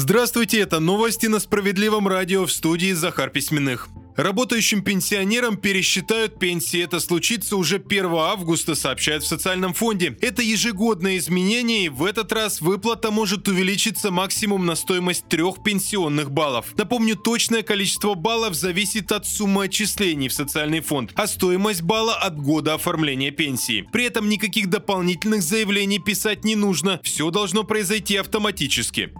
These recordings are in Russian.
Здравствуйте, это новости на Справедливом радио в студии Захар Письменных. Работающим пенсионерам пересчитают пенсии. Это случится уже 1 августа, сообщают в социальном фонде. Это ежегодное изменение, и в этот раз выплата может увеличиться максимум на стоимость трех пенсионных баллов. Напомню, точное количество баллов зависит от суммы отчислений в социальный фонд, а стоимость балла от года оформления пенсии. При этом никаких дополнительных заявлений писать не нужно, все должно произойти автоматически.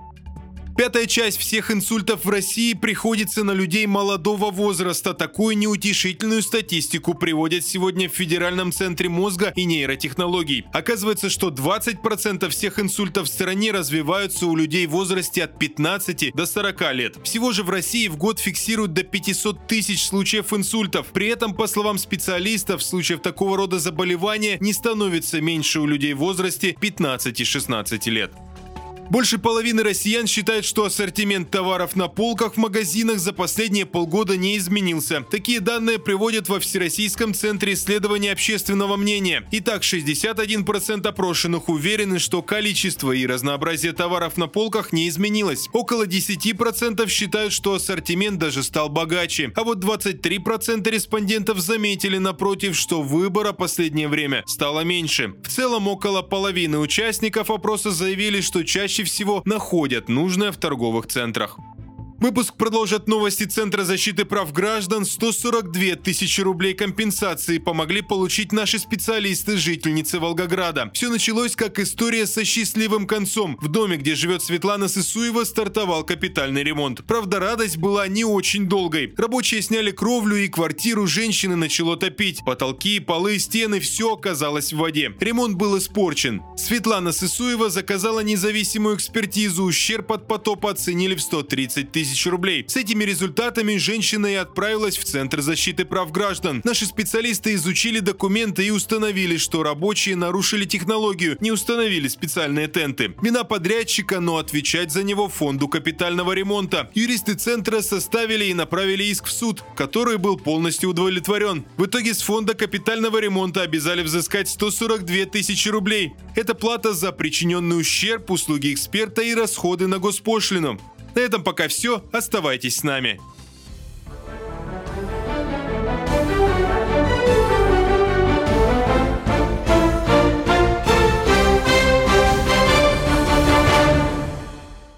Пятая часть всех инсультов в России приходится на людей молодого возраста. Такую неутешительную статистику приводят сегодня в Федеральном центре мозга и нейротехнологий. Оказывается, что 20% всех инсультов в стране развиваются у людей в возрасте от 15 до 40 лет. Всего же в России в год фиксируют до 500 тысяч случаев инсультов. При этом, по словам специалистов, случаев такого рода заболевания не становится меньше у людей в возрасте 15-16 лет. Больше половины россиян считают, что ассортимент товаров на полках в магазинах за последние полгода не изменился. Такие данные приводят во Всероссийском центре исследования общественного мнения. Итак, 61% опрошенных уверены, что количество и разнообразие товаров на полках не изменилось. Около 10% считают, что ассортимент даже стал богаче. А вот 23% респондентов заметили напротив, что выбора последнее время стало меньше. В целом, около половины участников опроса заявили, что чаще чаще всего находят нужное в торговых центрах. Выпуск продолжат новости Центра защиты прав граждан. 142 тысячи рублей компенсации помогли получить наши специалисты, жительницы Волгограда. Все началось как история со счастливым концом. В доме, где живет Светлана Сысуева, стартовал капитальный ремонт. Правда, радость была не очень долгой. Рабочие сняли кровлю и квартиру женщины начало топить. Потолки, полы, стены – все оказалось в воде. Ремонт был испорчен. Светлана Сысуева заказала независимую экспертизу. Ущерб от потопа оценили в 130 тысяч тысяч рублей. С этими результатами женщина и отправилась в Центр защиты прав граждан. Наши специалисты изучили документы и установили, что рабочие нарушили технологию, не установили специальные тенты. Вина подрядчика, но отвечать за него фонду капитального ремонта. Юристы Центра составили и направили иск в суд, который был полностью удовлетворен. В итоге с фонда капитального ремонта обязали взыскать 142 тысячи рублей. Это плата за причиненный ущерб, услуги эксперта и расходы на госпошлину. На этом пока все. Оставайтесь с нами.